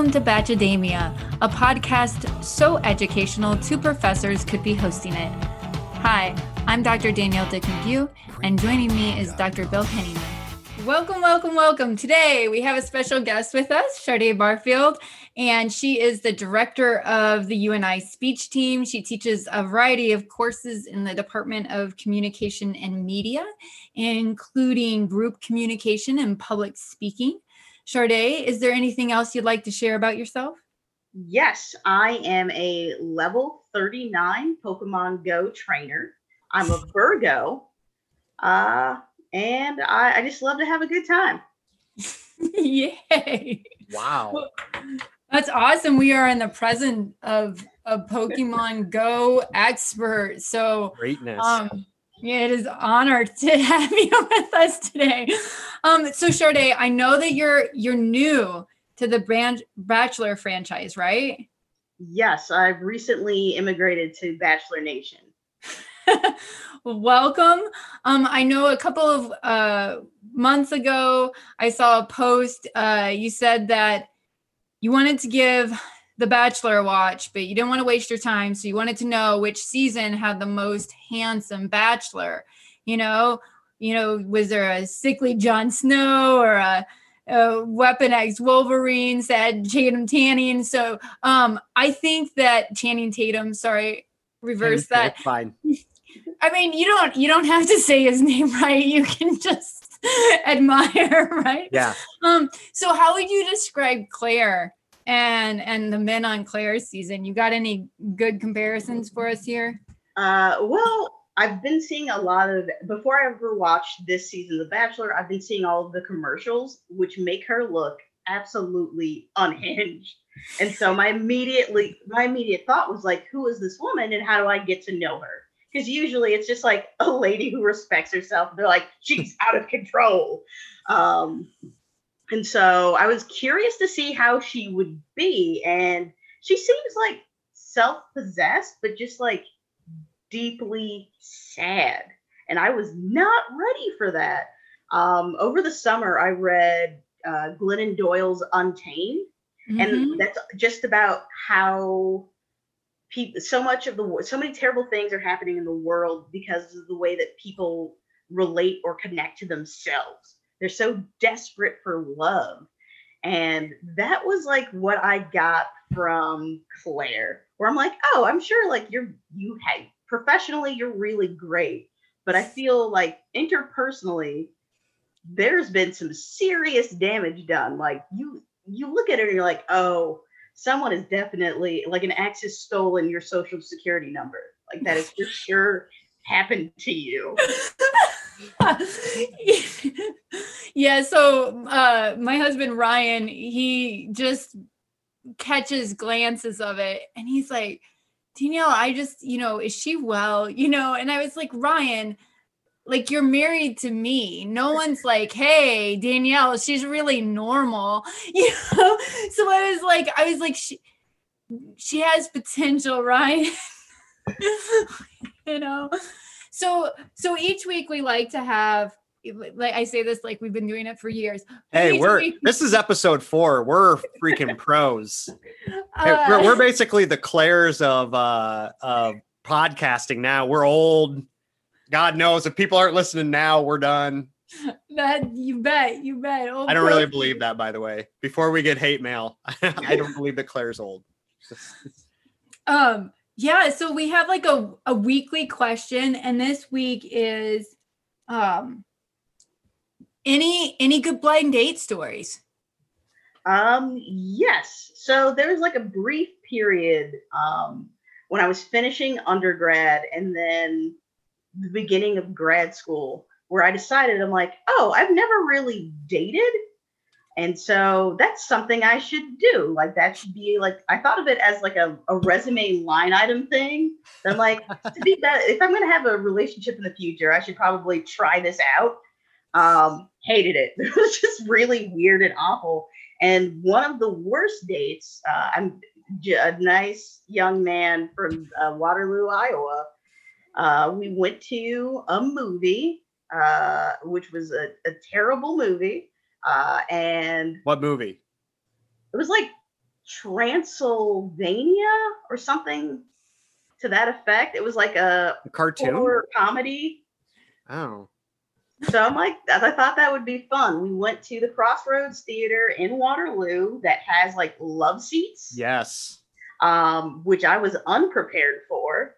Welcome to Batchademia, a podcast so educational two professors could be hosting it. Hi, I'm Dr. Danielle Dick and joining me is Dr. Bill Henneman. Welcome, welcome, welcome. Today we have a special guest with us, Sharday Barfield, and she is the director of the UNI speech team. She teaches a variety of courses in the Department of Communication and Media, including group communication and public speaking. Sharday, is there anything else you'd like to share about yourself? Yes, I am a level 39 Pokemon Go trainer. I'm a Virgo. Uh, and I, I just love to have a good time. Yay. Wow. That's awesome. We are in the present of a Pokemon Go expert. So Greatness. um yeah, it is honored to have you with us today. Um, so Sharday, I know that you're you're new to the brand Bachelor franchise, right? Yes, I've recently immigrated to Bachelor Nation. Welcome. Um, I know a couple of uh, months ago, I saw a post. Uh, you said that you wanted to give The Bachelor watch, but you didn't want to waste your time. So you wanted to know which season had the most handsome Bachelor. You know, you know, was there a sickly Jon Snow or a, a Weapon X Wolverine said Tatum Tanning? So um, I think that Channing Tatum, sorry, reverse that. Fine. I mean, you don't you don't have to say his name right. You can just admire, right? Yeah. Um. So, how would you describe Clare and and the men on Clare's season? You got any good comparisons for us here? Uh, well, I've been seeing a lot of before I ever watched this season of The Bachelor. I've been seeing all of the commercials, which make her look absolutely unhinged. And so my immediately my immediate thought was like, who is this woman, and how do I get to know her? Because usually it's just like a lady who respects herself. They're like, she's out of control. Um, and so I was curious to see how she would be, and she seems like self-possessed, but just like deeply sad. And I was not ready for that. Um, over the summer, I read uh, Glennon Doyle's Untamed, Mhm. and that's just about how people, so much of the, so many terrible things are happening in the world because of the way that people relate or connect to themselves. They're so desperate for love. And that was like what I got from Clare, where I'm like, oh, I'm sure like you're, you had professionally, you're really great. But I feel like interpersonally, there's been some serious damage done. Like you, you look at it and you're like, oh, someone is definitely like an axe has stolen your social security number. Like that is for sure happened to you. yeah so uh my husband ryan he just catches glances of it and he's like danielle i just you know is she well? You know and i was like ryan like you're married to me. No one's like hey danielle she's really normal you know so i was like i was like she she has potential ryan. You know so so each week we like to have like I say this like we've been doing it for years. Hey, Each we're week- this is episode four. We're freaking pros. Uh, we're, we're basically the Clares of uh of podcasting now. We're old. God knows if people aren't listening now, we're done. that you bet, you bet. I don't really believe that, by the way. Before we get hate mail, I don't believe that Clare's old. Um yeah, so we have like a, a weekly question, and this week is um any any good blind date stories. Um, yes. So there was like a brief period um, when I was finishing undergrad and then the beginning of grad school where I decided I'm like, oh, I've never really dated. And so that's something I should do. Like that should be like I thought of it as like a, a resume line item thing. I'm like, to be better, if I'm gonna have a relationship in the future, I should probably try this out. Um, hated it. It was just really weird and awful. And one of the worst dates, uh, I'm a nice young man from uh, Waterloo, Iowa. Uh, we went to a movie, uh, which was a, a terrible movie. Uh, and What movie? it was like Transylvania or something to that effect. It was like a A cartoon. horror comedy. Oh, So I'm like, I thought that would be fun. We went to the Crossroads Theater in Waterloo that has like love seats, yes. um, which I was unprepared for.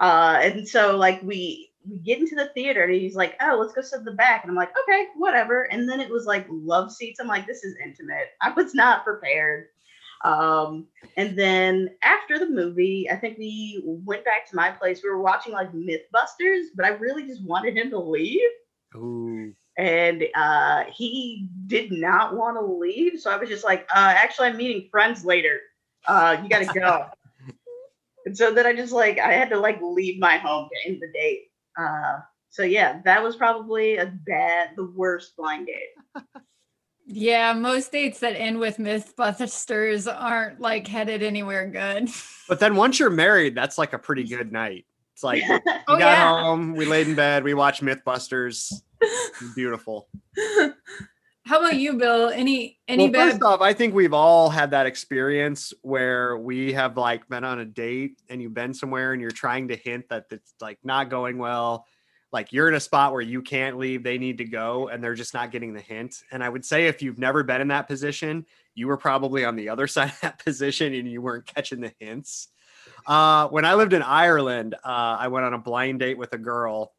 Uh, and so like we we get into the theater and he's like, oh, let's go sit in the back. And I'm like, okay, whatever. And then it was like love seats. I'm like, this is intimate. I was not prepared. Um, and then after the movie, I think we went back to my place. We were watching like Mythbusters, but I really just wanted him to leave Ooh. and uh, he did not want to leave. So I was just like, uh, actually, I'm meeting friends later. Uh, you got to go. and so then I just like, I had to like leave my home to end the date. Uh, so yeah, that was probably a bad, the worst blind date. Yeah, most dates that end with Mythbusters aren't like headed anywhere good. But then once you're married, that's like a pretty good night. It's like we Oh, got yeah. home, we laid in bed, we watched Mythbusters. Beautiful. How about you, Bill? Any any well, bad first off, I think we've all had that experience where we have like been on a date and you've been somewhere and you're trying to hint that it's like not going well. Like you're in a spot where you can't leave, they need to go, and they're just not getting the hint. And I would say if you've never been in that position, you were probably on the other side of that position and you weren't catching the hints. Uh, when I lived in Ireland, uh, I went on a blind date with a girl,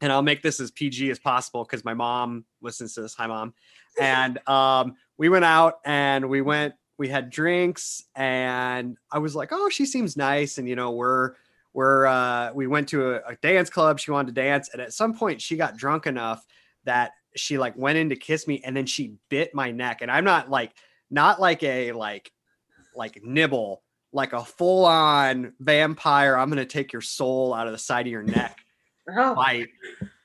and I'll make this as PG as possible because my mom listens to this. Hi, mom. And um, we went out and we went we had drinks and i was like oh she seems nice. And you know we're we're uh, we went to a, a dance club. She wanted to dance. And at some point she got drunk enough that she like went in to kiss me and then she bit my neck. And i'm not like not like a like like nibble like a full on vampire. I'm gonna take your soul out of the side of your neck Oh, bite.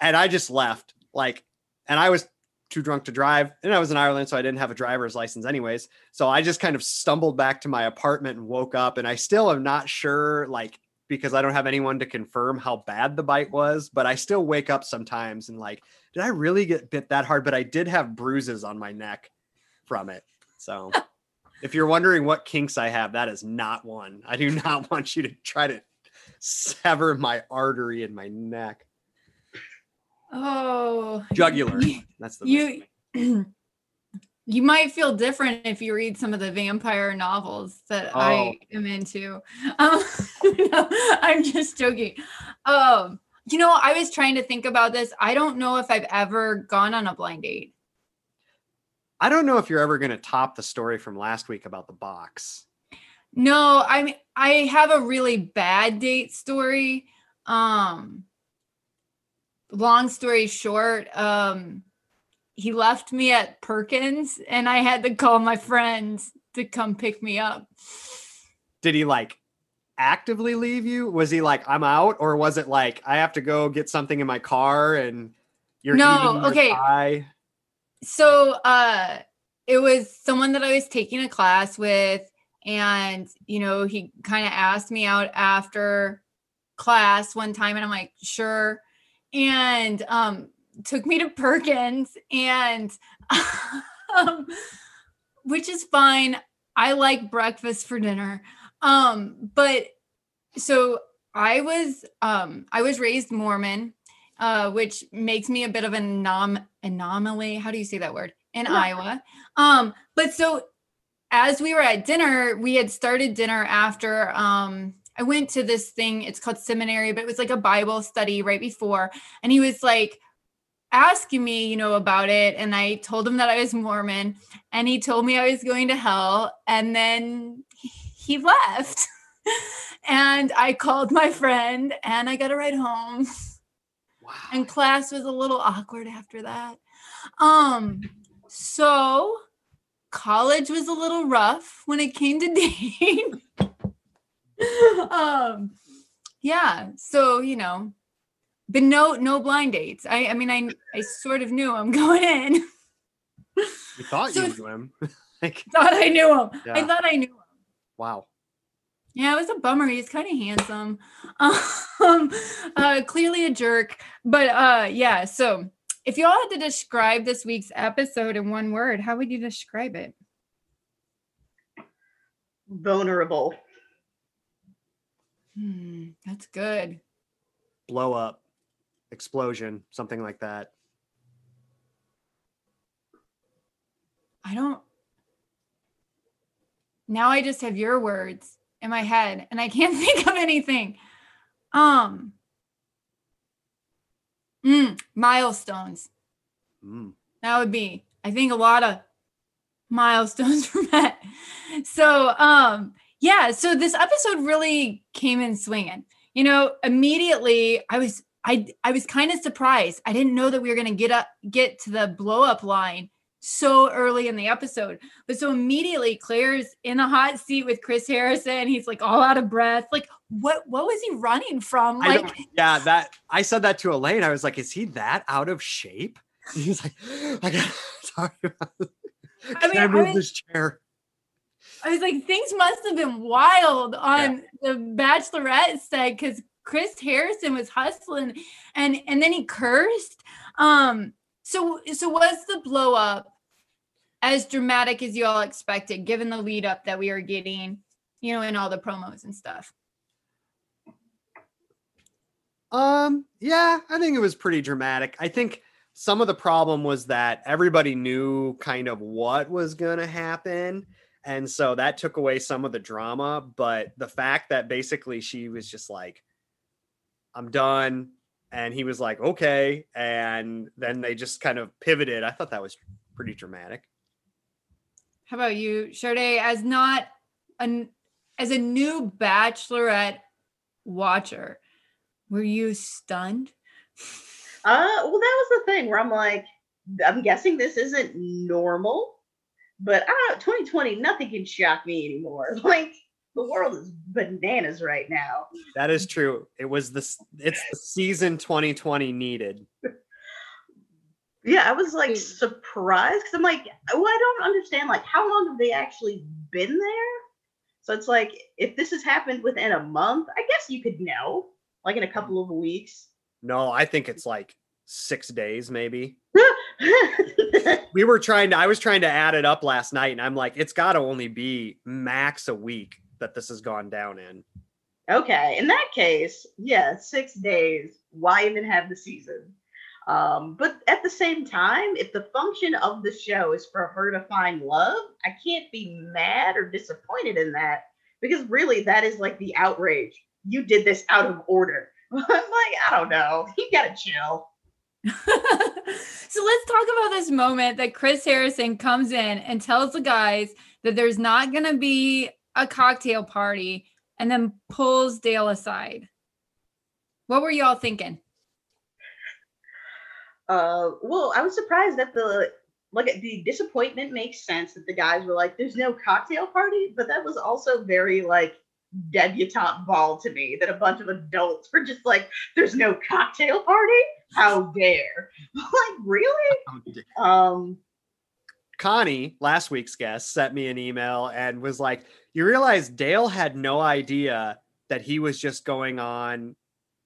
And I just left. Like, and I was too drunk to drive. And I was in Ireland, so I didn't have a driver's license, anyways. So I just kind of stumbled back to my apartment and woke up. And I still am not sure, like, because I don't have anyone to confirm how bad the bite was, but I still wake up sometimes and, like, did I really get bit that hard? But I did have bruises on my neck from it. So. If you're wondering what kinks I have, that is not one. I do not want you to try to sever my artery in my neck. oh Jugular. That's the you you might feel different if you read some of the vampire novels that Oh. I am into. Um, no, I'm just joking. Um, you know, I was trying to think about this. I don't know if I've ever gone on a blind date. I don't know if you're ever going to top the story from last week about the box. No, I mean I have a really bad date story. Um long story short, um he left me at Perkins and I had to call my friends to come pick me up. Did he like actively leave you? Was he like, I'm out? Or was it like, I have to go get something in my car and you're No, your okay. pie? So uh it was someone that I was taking a class with and you know he kind of asked me out after class one time and I'm like sure. And um took me to Perkins and um which is fine. I like breakfast for dinner. Um but so I was um I was raised Mormon uh which makes me a bit of an anom- anomaly. How do you say that word? In Yeah. Iowa. Um but so as we were at dinner, we had started dinner after um I went to this thing, it's called seminary, but it was like a Bible study right before. And he was like asking me, you know, about it. And I told him that I was Mormon, and he told me I was going to hell. And then he left. and I called my friend and I got a ride home Wow. and class was a little awkward after that. Um, so college was a little rough when it came to dating. um, yeah, so you know, but no, no blind dates. I, I mean, I, I sort of knew I'm going in. You thought So you knew him. like, thought I knew him. I thought I knew him. wow. Yeah, it was a bummer. He's kind of handsome. Um, uh, clearly a jerk. But uh, yeah, so if you all had to describe this week's episode in one word, how would you describe it? vulnerable. Hmm, that's good. Blow up, explosion, something like that. I don't. Now I just have your words in my head and I can't think of anything. Um, mm, milestones. Mm. That would be, I think, a lot of milestones were met. So, um, yeah. So this episode really came in swinging. You know, immediately I was, I, I was kind of surprised. I didn't know that we were going to get up, get to the blow up line so early in the episode. But so immediately Clare's in the hot seat with Chris Harrison. He's like all out of breath. Like, what what was he running from? Like yeah, that I said that to Elaine. I was like, is he that out of shape? He's like, I gotta talk about I mean, Can I I move was- this chair? I was like, things must have been wild on the Bachelorette set because Chris Harrison was hustling and and then he cursed. Um, so so was the blow up as dramatic as you all expected, given the lead up that we are getting, you know, in all the promos and stuff. Um, yeah, I think it was pretty dramatic. I think some of the problem was that everybody knew kind of what was going to happen. And so that took away some of the drama. But the fact that basically she was just like, I'm done. And he was like, okay. And then they just kind of pivoted. I thought that was pretty dramatic. How about you, Sade? As not an as a new Bachelorette watcher, were you stunned? Uh, well, that was the thing where I'm like, I'm guessing this isn't normal, but I don't 2020, nothing can shock me anymore. Like the world is bananas right now. That is true. It was this, it's the season 2020 needed. Yeah, I was like surprised because I'm like, well, oh, I don't understand. Like, how long have they actually been there? So it's like, if this has happened within a month, I guess you could know, like in a couple of weeks. No, I think it's like six days, maybe. We were trying to, I was trying to add it up last night, and I'm like, it's got to only be max a week that this has gone down in. okay, in that case, yeah, six days. Why even have the season? Um, but at the same time, if the function of the show is for her to find love, I can't be mad or disappointed in that because really that is like the outrage. You did this out of order. I'm like, I don't know. You gotta chill. so let's talk about this moment that Chris Harrison comes in and tells the guys that there's not going to be a cocktail party and then pulls Dale aside. What were y'all thinking? Uh, well, I was surprised that the like the disappointment makes sense that the guys were like, "There's no cocktail party," but that was also very like debutante ball to me that a bunch of adults were just like, "There's no cocktail party? How dare!" like, really? Um, Connie, last week's guest, sent me an email and was like, You realize Dale had no idea that he was just going on,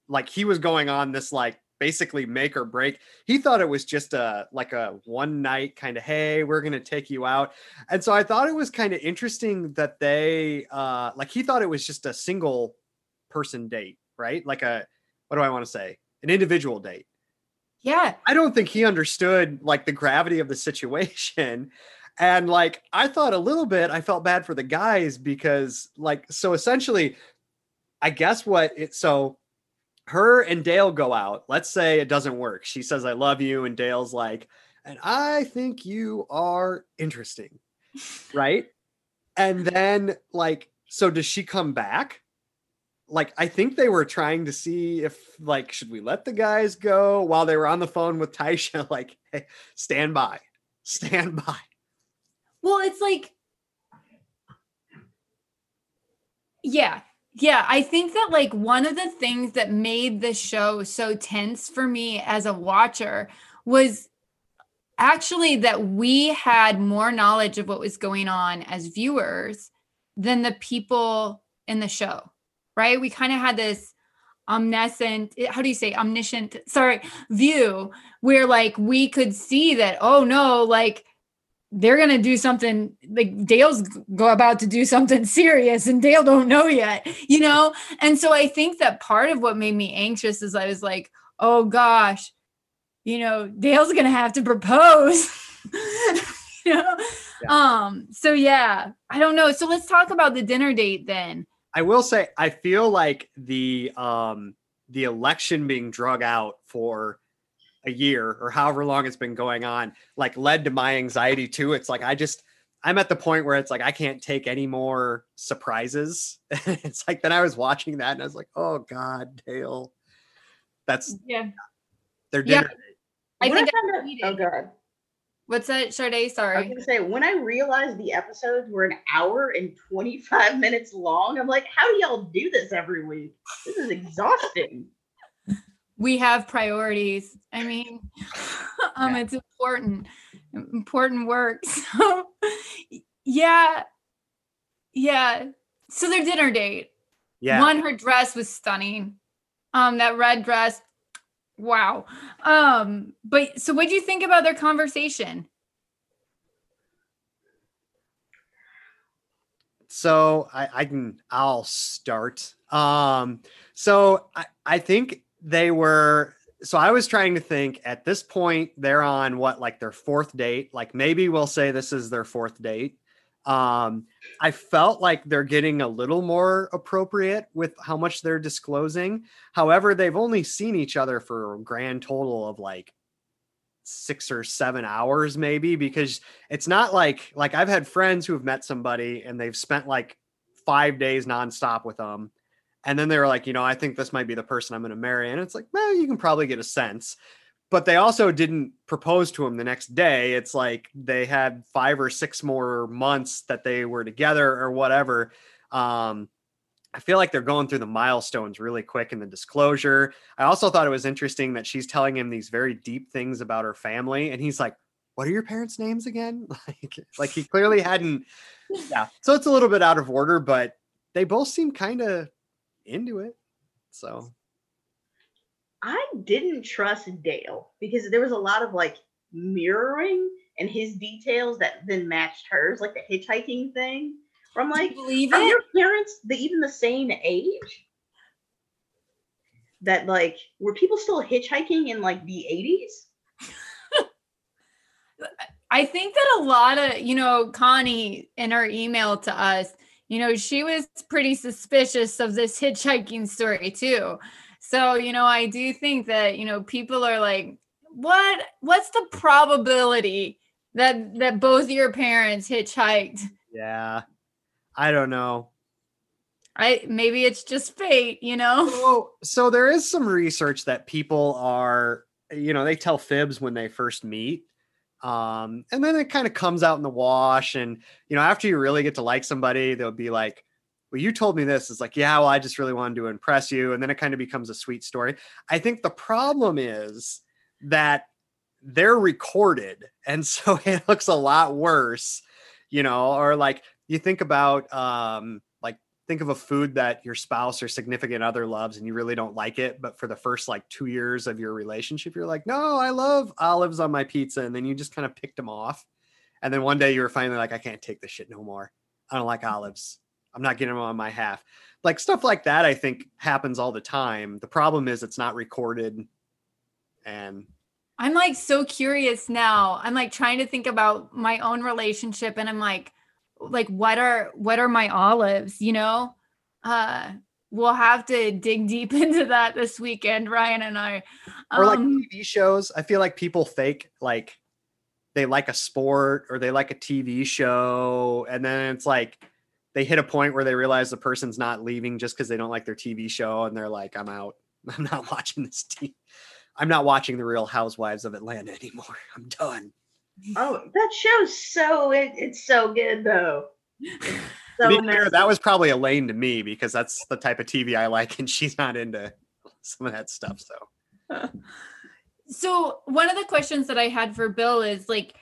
like, he was going on this, like, basically make or break. He thought it was just a, like, a one night kind of, Hey, we're going to take you out. And so I thought it was kind of interesting that they, uh, like, he thought it was just a single person date, right? Like a, what do I want to say? An individual date. Yeah. I don't think he understood like the gravity of the situation. And like I thought a little bit, I felt bad for the guys because like so essentially, I guess what it so her and Dale go out. Let's say it doesn't work. She says, I love you. And Dale's like, and I think you are interesting. Right. And mm-hmm. then like, so does she come back? like I think they were trying to see if like should we let the guys go while they were on the phone with Tayshia like hey stand by stand by Well, it's like, yeah, yeah. I think that like one of the things that made the show so tense for me as a watcher was actually that we had more knowledge of what was going on as viewers than the people in the show, right? We kind of had this omniscient, how do you say omniscient, sorry, view where like we could see that, oh no, like, they're gonna do something like Dale's go about to do something serious and Dale don't know yet, you know? And so I think that part of what made me anxious is I was like, oh gosh, you know, Dale's gonna have to propose. you know? Yeah. Um, so yeah, I don't know. So let's talk about the dinner date then. I will say I feel like the um the election being drug out for a year or however long it's been going on like led to my anxiety too it's like i just i'm at the point where it's like i can't take any more surprises it's like then i was watching that and i was like oh god dale that's yeah their dinner yeah. i When think I I found out- oh god what's that Sade? Sorry. I was sorry gonna say when I realized the episodes were an hour and 25 minutes long, I'm like, how do y'all do this every week? This is exhausting. We have priorities. I mean um Yeah. it's important important work. So yeah yeah. So their dinner date. Yeah. One her dress was stunning. Um that red dress wow. Um but so what do you think about their conversation? So I, I can I'll start. Um, so I, I think they were so I was trying to think at this point they're on what like their fourth date. Like maybe we'll say this is their fourth date. Um, I felt like they're getting a little more appropriate with how much they're disclosing. However, they've only seen each other for a grand total of like six or seven hours maybe because it's not like like I've had friends who have met somebody and they've spent like five days nonstop with them. And then they were like, you know, I think this might be the person I'm going to marry. And it's like, well, you can probably get a sense. But they also didn't propose to him the next day. It's like they had five or six more months that they were together or whatever. Um, I feel like they're going through the milestones really quick in the disclosure. I also thought it was interesting that she's telling him these very deep things about her family, and he's like, "What are your parents' names again?" like, like he clearly hadn't. Yeah, so it's a little bit out of order, but they both seem kind of into it. So I didn't trust Dale because there was a lot of like mirroring and his details that then matched hers, like the hitchhiking thing. Where I'm Do you like, believe are it your parents the, even the same age? That like were people still hitchhiking in like the 80s? I think that a lot of, you know, Connie in her email to us, you know, she was pretty suspicious of this hitchhiking story too. So, you know, I do think that, you know, people are like, what what's the probability that that both your parents hitchhiked? yeah, I don't know. I maybe it's just fate, you know? So, so there is some research that people are, you know, they tell fibs when they first meet. Um, and then it kind of comes out in the wash. And, you know, after you really get to like somebody, they'll be like, well, you told me this. It's like, yeah, well, I just really wanted to impress you. And then it kind of becomes a sweet story. I think the problem is that they're recorded. And so it looks a lot worse, you know, or like you think about, um, think of a food that your spouse or significant other loves and you really don't like it but for the first like two years of your relationship you're like no i love olives on my pizza and then you just kind of picked them off. And then one day you were finally like i can't take this shit no more. I don't like olives. I'm not getting them on my half. Like stuff like that i think happens all the time. The problem is it's not recorded and I'm like so curious now. I'm like trying to think about my own relationship and I'm like like what are what are my olives, you know? Uh we'll have to dig deep into that this weekend, Ryan and I. or like Um, tv shows i feel like people fake like they like a sport or they like a tv show and then it's like they hit a point where they realize the person's not leaving just because they don't like their tv show and they're like i'm out i'm not watching this i'm not watching the real housewives of atlanta anymore i'm done Oh, that show's so it, it's so good though. It's to be fair, that was probably elaine to me because that's the type of tv i like and she's not into some of that stuff so so one of the questions that I had for Bill is like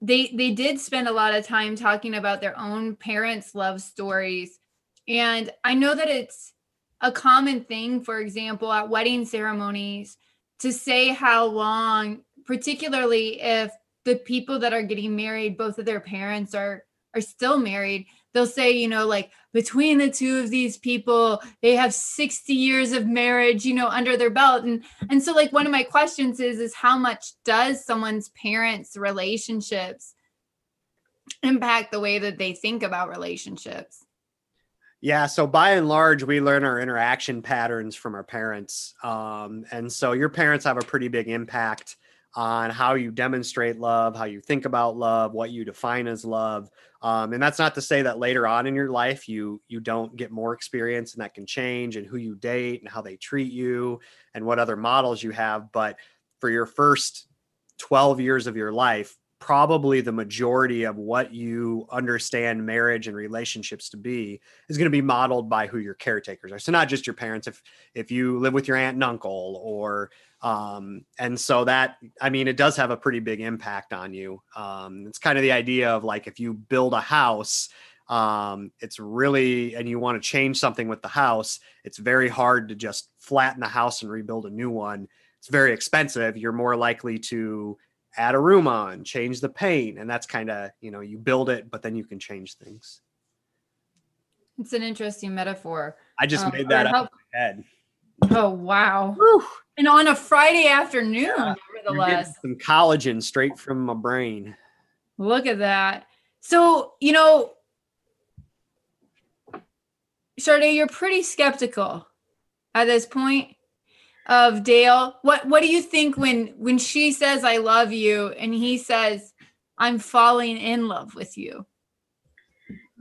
they they did spend a lot of time talking about their own parents' love stories. And I know that it's a common thing, for example, at wedding ceremonies to say how long, particularly if the people that are getting married, both of their parents are are still married. They'll say, you know, like between the two of these people, they have 60 years of marriage, you know, under their belt. And and so like one of my questions is is how much does someone's parents' relationships impact the way that they think about relationships? Yeah, so by and large, we learn our interaction patterns from our parents. Um, and so your parents have a pretty big impact on how you demonstrate love, how you think about love, what you define as love. Um, and that's not to say that later on in your life you you don't get more experience and that can change and who you date and how they treat you and what other models you have. But for your first 12 years of your life, probably the majority of what you understand marriage and relationships to be is going to be modeled by who your caretakers are so not just your parents if if you live with your aunt and uncle or um, and so that i mean it does have a pretty big impact on you um, it's kind of the idea of like if you build a house um, it's really and you want to change something with the house it's very hard to just flatten the house and rebuild a new one it's very expensive you're more likely to add a room on, change the paint, and that's kind of you know you build it, but then you can change things. It's an interesting metaphor. I just um, made that up in my head. Oh wow! Whew. And on a Friday afternoon, yeah, nevertheless, some collagen straight from my brain. Look at that. So you know, Sade, you're pretty skeptical at this point of Dale. What what do you think when when she says I love you and he says I'm falling in love with you?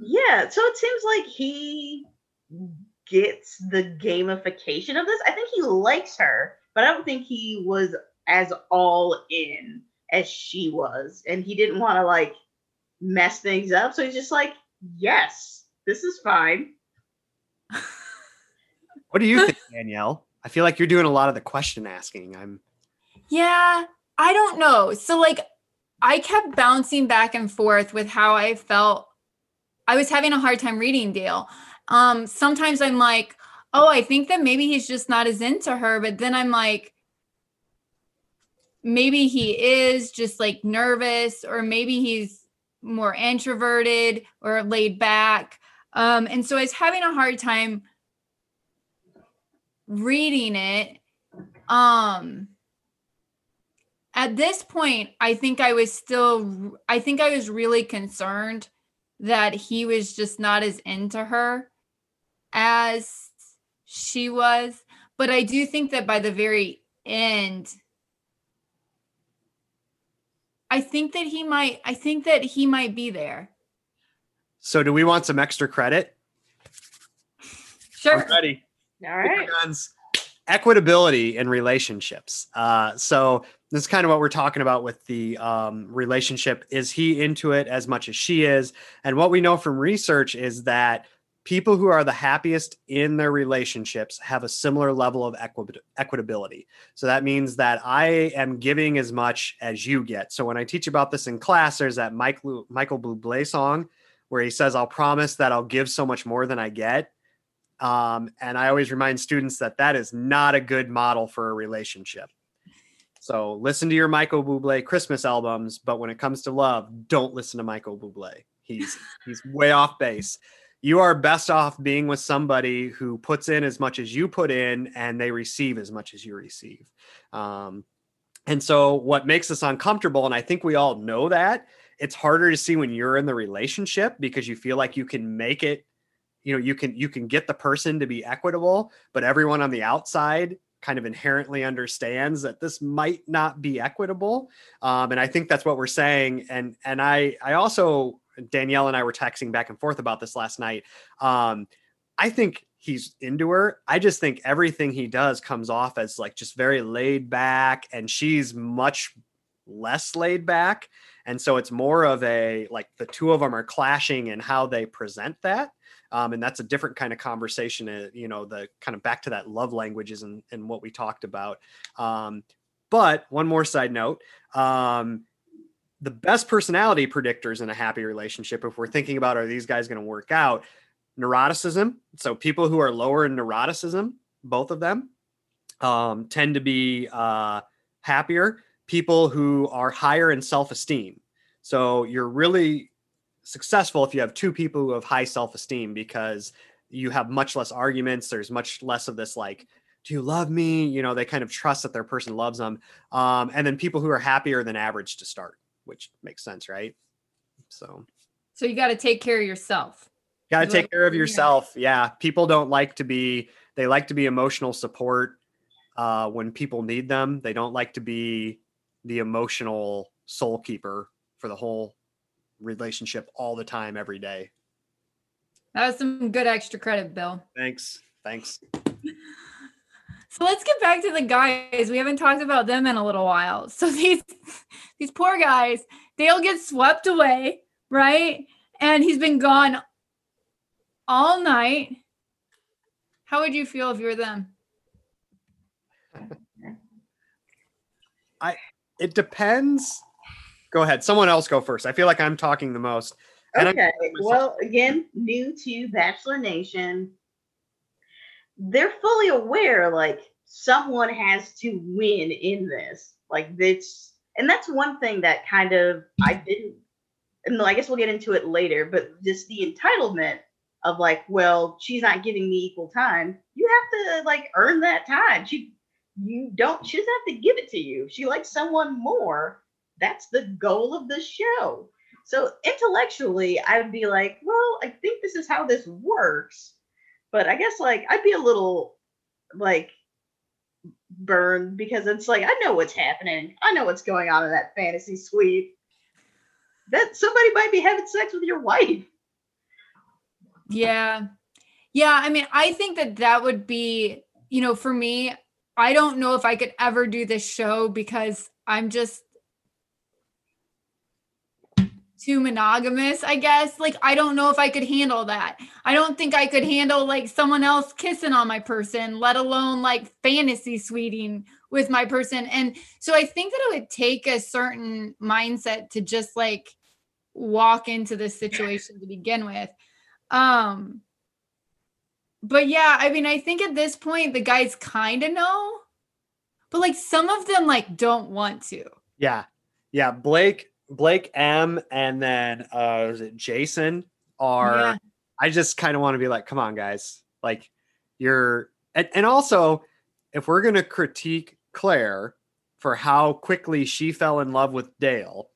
Yeah, so it seems like he gets the gamification of this. I think he likes her, but I don't think he was as all in as she was and he didn't want to like mess things up. So he's just like, "Yes, this is fine." what do you think, Danielle? I feel like you're doing a lot of the question asking. I'm Yeah, I don't know. So like I kept bouncing back and forth with how I felt. I was having a hard time reading Dale. Um sometimes I'm like, "Oh, I think that maybe he's just not as into her," but then I'm like maybe he is just like nervous or maybe he's more introverted or laid back. Um and so I was having a hard time reading it um at this point i think i was still i think i was really concerned that he was just not as into her as she was but i do think that by the very end i think that he might i think that he might be there so do we want some extra credit sure I'm ready all right. Equitability in relationships. Uh, so this is kind of what we're talking about with the um, relationship. Is he into it as much as she is? And what we know from research is that people who are the happiest in their relationships have a similar level of equi- equitability. So that means that I am giving as much as you get. So when I teach about this in class, there's that Michael Michael Bublé song where he says, "I'll promise that I'll give so much more than I get." Um, and I always remind students that that is not a good model for a relationship. So listen to your Michael Bublé Christmas albums, but when it comes to love, don't listen to Michael Bublé. He's he's way off base. You are best off being with somebody who puts in as much as you put in, and they receive as much as you receive. Um, and so, what makes us uncomfortable, and I think we all know that, it's harder to see when you're in the relationship because you feel like you can make it you know you can you can get the person to be equitable but everyone on the outside kind of inherently understands that this might not be equitable um, and i think that's what we're saying and and i i also danielle and i were texting back and forth about this last night. Um, i think he's into her. I just think everything he does comes off as like just very laid back and she's much less laid back. And so it's more of a like the two of them are clashing in how they present that. Um, and that's a different kind of conversation uh, you know the kind of back to that love languages and, and what we talked about. Um, but one more side note um, the best personality predictors in a happy relationship if we're thinking about are these guys going to work out neuroticism so people who are lower in neuroticism both of them um, tend to be uh, happier people who are higher in self-esteem. So you're really successful if you have two people who have high self-esteem because you have much less arguments. There's much less of this like, do you love me? You know, they kind of trust that their person loves them. Um, and then people who are happier than average to start, which makes sense, right? So So you got to take care of yourself. got to take care of yourself. Yeah. People don't like to be, they like to be emotional support uh, when people need them. They don't like to be the emotional soul keeper for the whole relationship all the time, every day. That was some good extra credit, Bill. Thanks. Thanks. So let's get back to the guys. We haven't talked about them in a little while. So these these poor guys, they'll get swept away, right? And he's been gone all night. How would you feel if you were them? I it depends. Go ahead. Someone else go first. I feel like I'm talking the most. And Okay. Well, again, new to Bachelor Nation, they're fully aware like someone has to win in this. Like this, and that's one thing that kind of I didn't. And I guess we'll get into it later, but just the entitlement of like, well, she's not giving me equal time. You have to like earn that time. She, you don't. She doesn't have to give it to you. She likes someone more. That's the goal of the show. So intellectually, I'd be like, well, I think this is how this works. But I guess like I'd be a little like burned because it's like I know what's happening. I know what's going on in that fantasy suite. That somebody might be having sex with your wife. Yeah. Yeah. I mean, I think that that would be, you know, for me, I don't know if I could ever do this show because I'm just too monogamous, I guess. Like, I don't know if I could handle that. I don't think I could handle like someone else kissing on my person, let alone like fantasy sweeting with my person. And so I think that it would take a certain mindset to just like walk into this situation to begin with. Um, but yeah, I mean, I think at this point the guys kind of know, but like some of them like don't want to. Yeah. Yeah. Blake, Blake M, and then uh was it Jason are Yeah. I just kind of want to be like, come on, guys. Like you're and, and also if we're gonna critique Clare for how quickly she fell in love with Dale,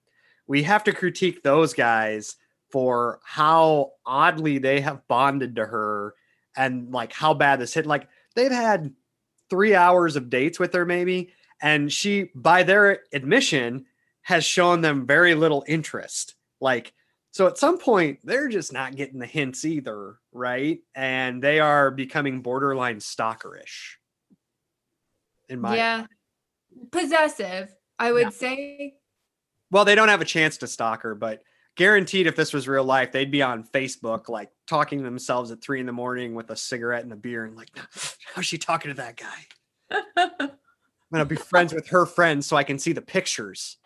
we have to critique those guys for how oddly they have bonded to her and like how bad this hit. Like they've had three hours of dates with her, maybe, and she, by their admission, has shown them very little interest. Like, so at some point, they're just not getting the hints either, right? And they are becoming borderline stalkerish. In my yeah. Possessive, I would Yeah. say. well, they don't have a chance to stalk her, but guaranteed if this was real life, they'd be on Facebook, like talking to themselves at three in the morning with a cigarette and a beer, and like, how's she talking to that guy? I'm gonna be friends with her friends so I can see the pictures.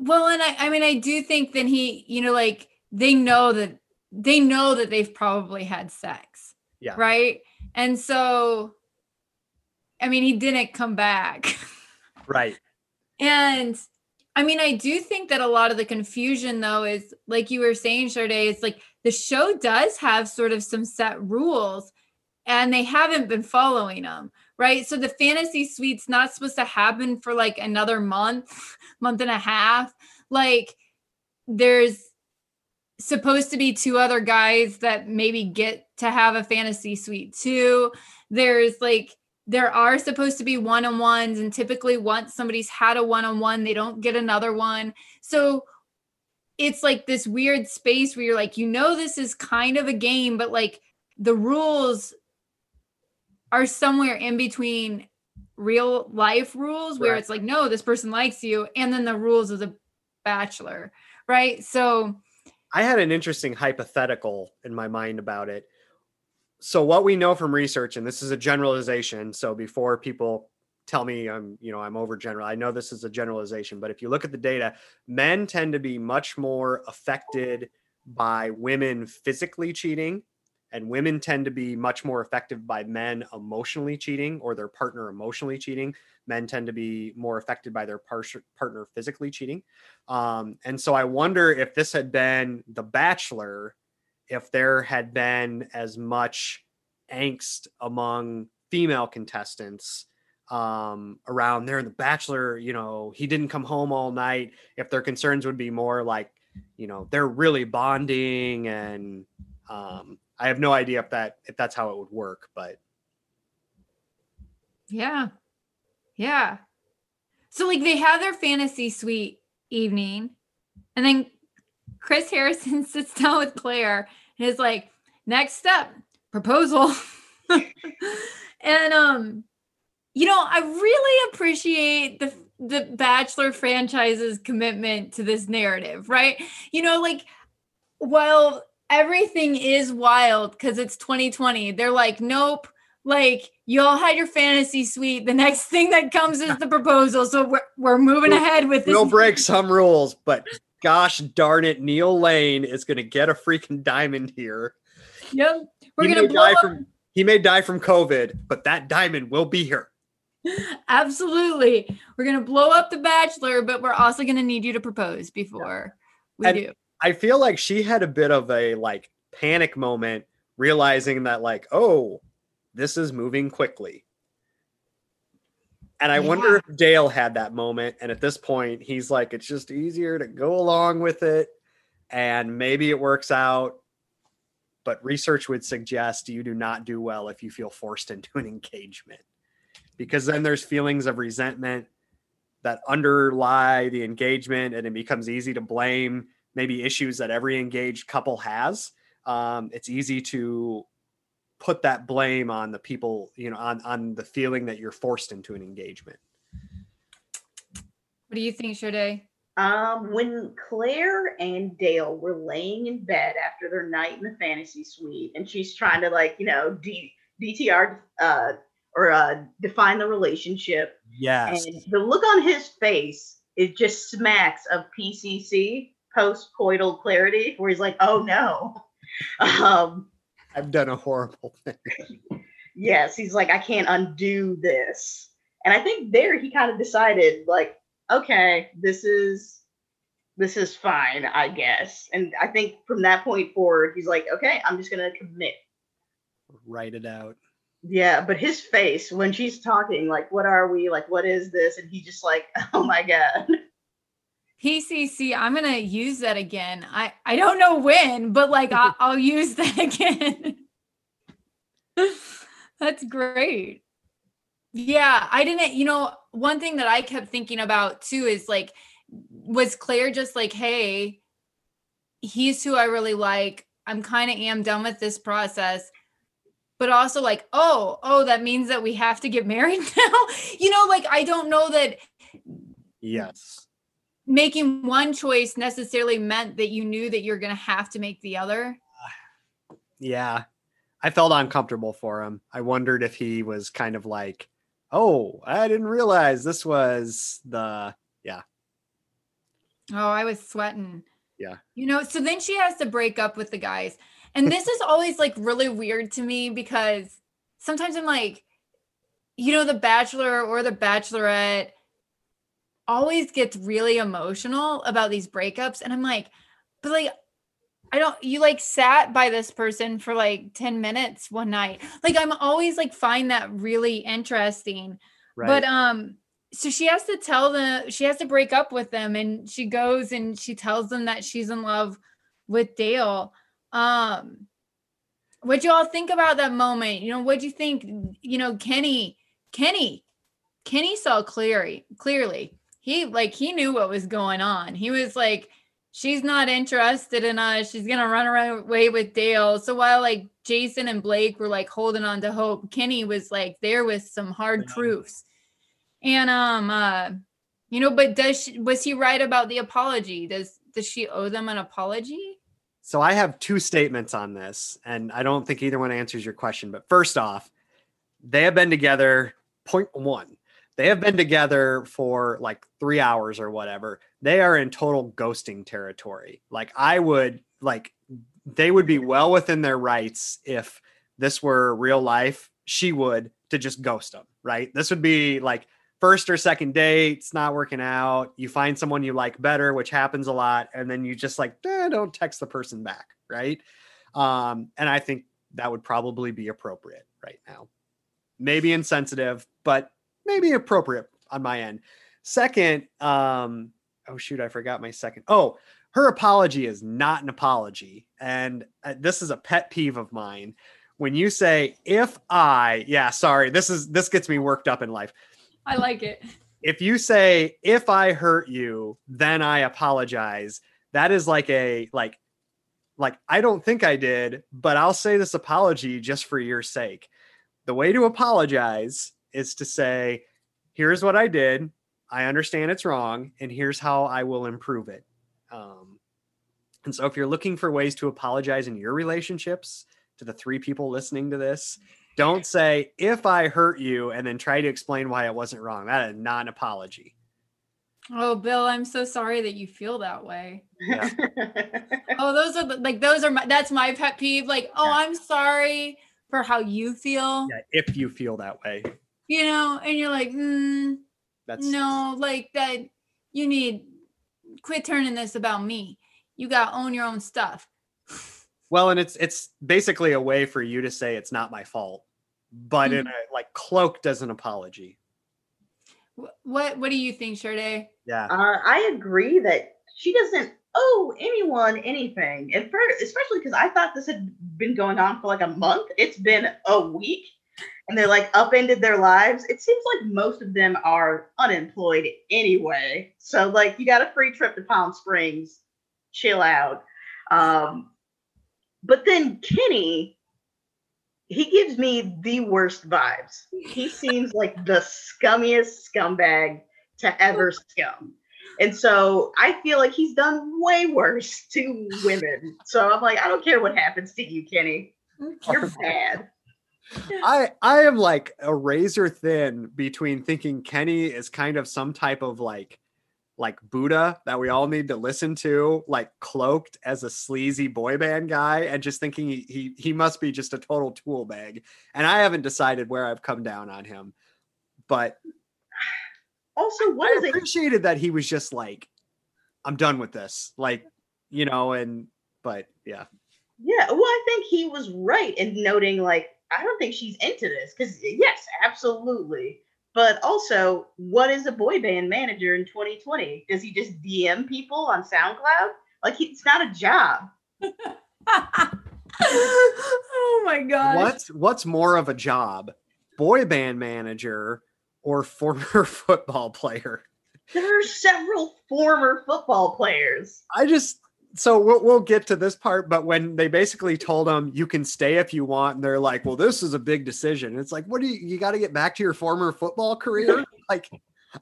Well, and I, I mean, I do think that he, you know, like they know that they know that they've probably had sex. Yeah. Right. And so, I mean, he didn't come back. Right. And I mean, I do think that a lot of the confusion, though, is like you were saying, Sade, it's like the show does have sort of some set rules and they haven't been following them, right? So the fantasy suite's not supposed to happen for like another month, month and a half. Like there's supposed to be two other guys that maybe get to have a fantasy suite too. There's like, there are supposed to be one on ones, and typically, once somebody's had a one on one, they don't get another one. So it's like this weird space where you're like, you know, this is kind of a game, but like the rules are somewhere in between real life rules where Right. it's like, no, this person likes you, and then the rules of the bachelor, right? So, I had an interesting hypothetical in my mind about it. So what we know from research, and this is a generalization. So before people tell me I'm, you know, I'm over general I know this is a generalization, but if you look at the data, men tend to be much more affected by women physically cheating and women tend to be much more affected by men emotionally cheating or their partner emotionally cheating. Men tend to be more affected by their par- partner physically cheating. Um, and so i wonder if this had been the bachelor if there had been as much angst among female contestants um, around there in the bachelor you know he didn't come home all night if their concerns would be more like you know they're really bonding and um, I have no idea if that if that's how it would work, but yeah. Yeah. So like they have their fantasy suite evening and then Chris Harrison sits down with Clare and is like, next step, proposal. and um, you know, I really appreciate the the Bachelor franchise's commitment to this narrative, right? You know, like while everything is wild because it's 2020. They're like, nope. Like you all had your fantasy suite. The next thing that comes is the proposal. So we're, we're moving we'll, ahead with this. We'll break some rules, but gosh darn it, Neil Lane is going to get a freaking diamond here. Yep. We're going to die up. from he may die from COVID, but that diamond will be here. Absolutely. We're going to blow up the bachelor, but we're also going to need you to propose before yeah. we and, do. I feel like she had a bit of a like panic moment realizing that like, oh, this is moving quickly. And I yeah. wonder if Dale had that moment. And at this point, he's like, it's just easier to go along with it. And maybe it works out. But research would suggest you do not do well if you feel forced into an engagement because then there's feelings of resentment that underlie the engagement and it becomes easy to blame maybe issues that every engaged couple has, um, it's easy to put that blame on the people, you know, on on the feeling that you're forced into an engagement. What do you think, Sade? Um, when Clare and Dale were laying in bed after their night in the fantasy suite, and she's trying to like, you know, D- DTR uh, or uh, define the relationship. Yes. And the look on his face, it just smacks of PCC post-coital clarity where he's like, "Oh no." Um, I've done a horrible thing. yes, he's like, "I can't undo this." And I think there he kind of decided like, "Okay, this is this is fine, I guess." And I think from that point forward, he's like, "Okay, I'm just going to commit." Write it out. Yeah, but his face when she's talking, like, what are we? Like, what is this? And he just like, oh my God. PCC, I'm gonna use that again. I I don't know when, but like I'll, I'll use that again. That's great. Yeah, I didn't. You know, one thing that I kept thinking about too is like, was Clare just like, hey, he's who I really like. I'm kind of am done with this process but also like oh oh that means that we have to get married now you know like i don't know that yes making one choice necessarily meant that you knew that you're going to have to make the other. Yeah. I felt uncomfortable for him. I wondered if he was kind of like, "Oh, I didn't realize this was the yeah." Oh, I was sweating. Yeah. You know, so then she has to break up with the guys. And this is always like really weird to me because sometimes I'm like, you know, the bachelor or the bachelorette always gets really emotional about these breakups. And I'm like, but like, I don't, you like sat by this person for like 10 minutes one night. Like, I'm always like, find that really interesting. Right. But, um, so she has to tell them, she has to break up with them. And she goes and she tells them that she's in love with Dale. Um, what you all think about that moment? You know, what do you think? You know, Kenny, Kenny, Kenny saw clearly, clearly he like he knew what was going on. He was like, she's not interested in us. She's gonna run away with Dale. So while like Jason and Blake were like holding on to hope, Kenny was like there with some hard yeah. truths. And um uh you know, but does she, was he right about the apology? Does does she owe them an apology? So I have two statements on this, and I don't think either one answers your question. But first off, they have been together. Point one, they have been together for like three hours or whatever. They are in total ghosting territory. Like I would like they would be well within their rights if this were real life. She would to just ghost them, right? This would be like first or second date, it's not working out. You find someone you like better, which happens a lot, and then you just like eh, don't text the person back, right? Um, and I think that would probably be appropriate right now. Maybe insensitive, but maybe appropriate on my end. Second, um, oh shoot, I forgot my second. Oh, her apology is not an apology. And uh, this is a pet peeve of mine. When you say, if I, yeah, sorry, this is this gets me worked up in life. I like it. If you say, if I hurt you, then I apologize, that is like a like like I don't think I did, but I'll say this apology just for your sake. The way to apologize is to say, here's what I did. I understand it's wrong, and here's how I will improve it. Um, and so, if you're looking for ways to apologize in your relationships to the three people listening to this, don't say, if I hurt you, and then try to explain why it wasn't wrong. That is not an apology. Oh, Bill, I'm so sorry that you feel that way. Yeah. Oh, those are the, like those are my that's my pet peeve. Like, oh, Yeah. I'm sorry for how you feel. Yeah, if you feel that way, You know, and you're like, mm, that's no, like that. You need quit turning this about me. You got to own your own stuff. Well, and it's it's basically a way for you to say it's not my fault, but in a like cloaked as an apology. What What do you think, Sade? Yeah. Uh, I agree that she doesn't owe anyone anything, and for, especially because I thought this had been going on for like a month. It's been a week, and they're like upended their lives. It seems like most of them are unemployed anyway. So like, you got a free trip to Palm Springs, chill out. Um, but then Kenny, he gives me the worst vibes. He seems like the scummiest scumbag to ever scum. And so I feel like he's done way worse to women. So I'm like, I don't care what happens to you, Kenny. You're bad. I I am like a razor thin between thinking Kenny is kind of some type of like like Buddha that we all need to listen to, like cloaked as a sleazy boy band guy, and just thinking he he, he must be just a total tool bag. And I haven't decided where I've come down on him. But Also, what I is it? appreciated that he was just like, I'm done with this. Like, you know, and but yeah. Yeah, well, I think he was right in noting, like, I don't think she's into this. Because, yes, absolutely. But also, what is a boy band manager in 2020? Does he just DM people on SoundCloud? Like, he, it's not a job. oh my god. What's what's more of a job? Boy band manager or former football player? There are several former football players. I just so we'll, we'll get to this part, but when they basically told him you can stay if you want, and they're like, "Well, this is a big decision." It's like, what do you you got to get back to your former football career? like,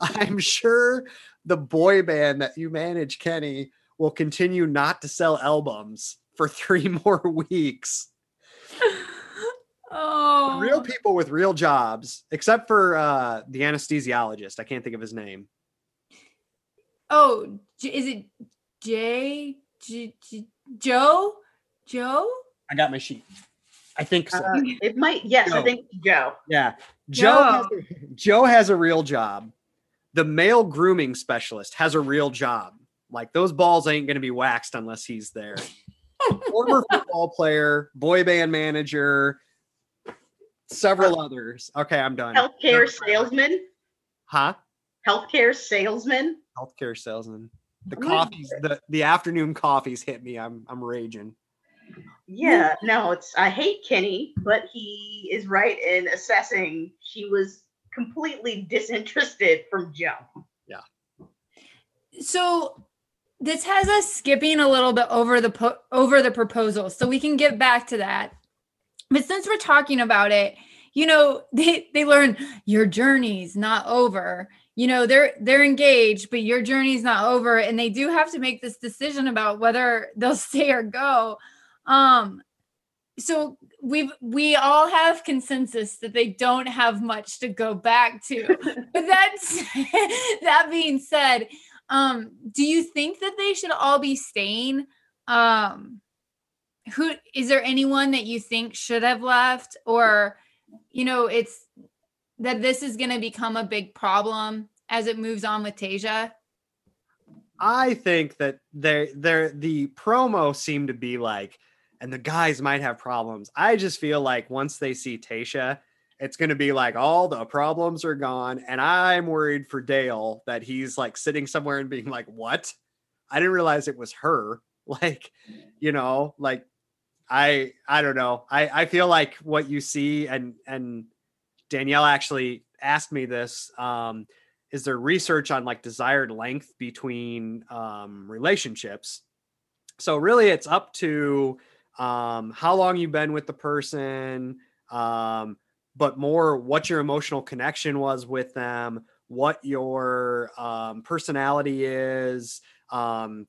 I'm sure the boy band that you manage, Kenny, will continue not to sell albums for three more weeks. Oh, Real people with real jobs, except for uh, the anesthesiologist. I can't think of his name. Oh, is it Jay? J- J- Joe? Joe? I got my sheet. I think so. Uh, it might, yes, I think Joe. Yeah. Joe Joe. has Joe has a real job. The male grooming specialist has a real job. Like those balls ain't going to be waxed unless he's there. Former football player, boy band manager, several others. Okay, I'm done. Healthcare salesman. Huh? Healthcare salesman. Healthcare salesman. The I'm coffees, the, the afternoon coffees hit me. I'm I'm raging. Yeah, no, it's I hate Kenny, but he is right in assessing she was completely disinterested from jump. So this has us skipping a little bit over the po- over the proposal, so we can get back to that. But since we're talking about it, you know, they they learn your journey's not over. You know, they're they're engaged, but your journey's not over, and they do have to make this decision about whether they'll stay or go. Um, so we've we all have consensus that they don't have much to go back to. but that's that being said, um, do you think that they should all be staying? Um, who is there anyone that you think should have left or you know it's that this is going to become a big problem as it moves on with Tayshia? I think that they they're the promo seemed to be like, and the guys might have problems. I just feel like once they see Tayshia, it's going to be like all the problems are gone. And I'm worried for Dale that he's like sitting somewhere and being like, what? I didn't realize it was her. Like, you know, like I I don't know. I I feel like what you see and and Danielle actually asked me this. Um, is there research on like desired length between um, relationships? So really, it's up to um, how long you've been with the person, um, but more what your emotional connection was with them, what your um, personality is, um,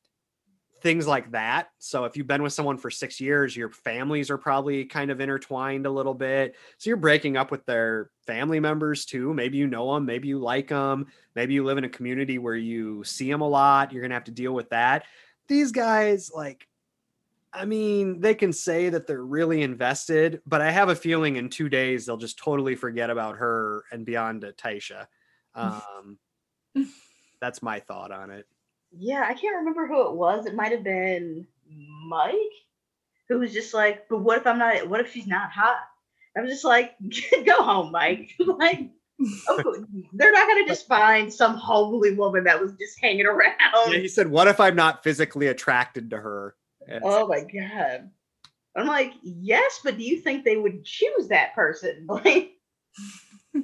things like that. So if you've been with someone for six years, your families are probably kind of intertwined a little bit. So you're breaking up with their family members too. Maybe you know them, maybe you like them, maybe you live in a community where you see them a lot. You're going to have to deal with that. These guys, like, I mean, they can say that they're really invested, but I have a feeling in two days they'll just totally forget about her and beyond to Tayshia. Um, that's my thought on it yeah, I can't remember who it was. It might have been Mike, who was just like, "But what if I'm not? What if she's not hot?" I was just like, "Go home, Mike." like, oh, they're not gonna just find some homely woman that was just hanging around. Yeah, he said, "What if I'm not physically attracted to her?" It's, oh my god. I'm like, yes, but do you think they would choose that person? Like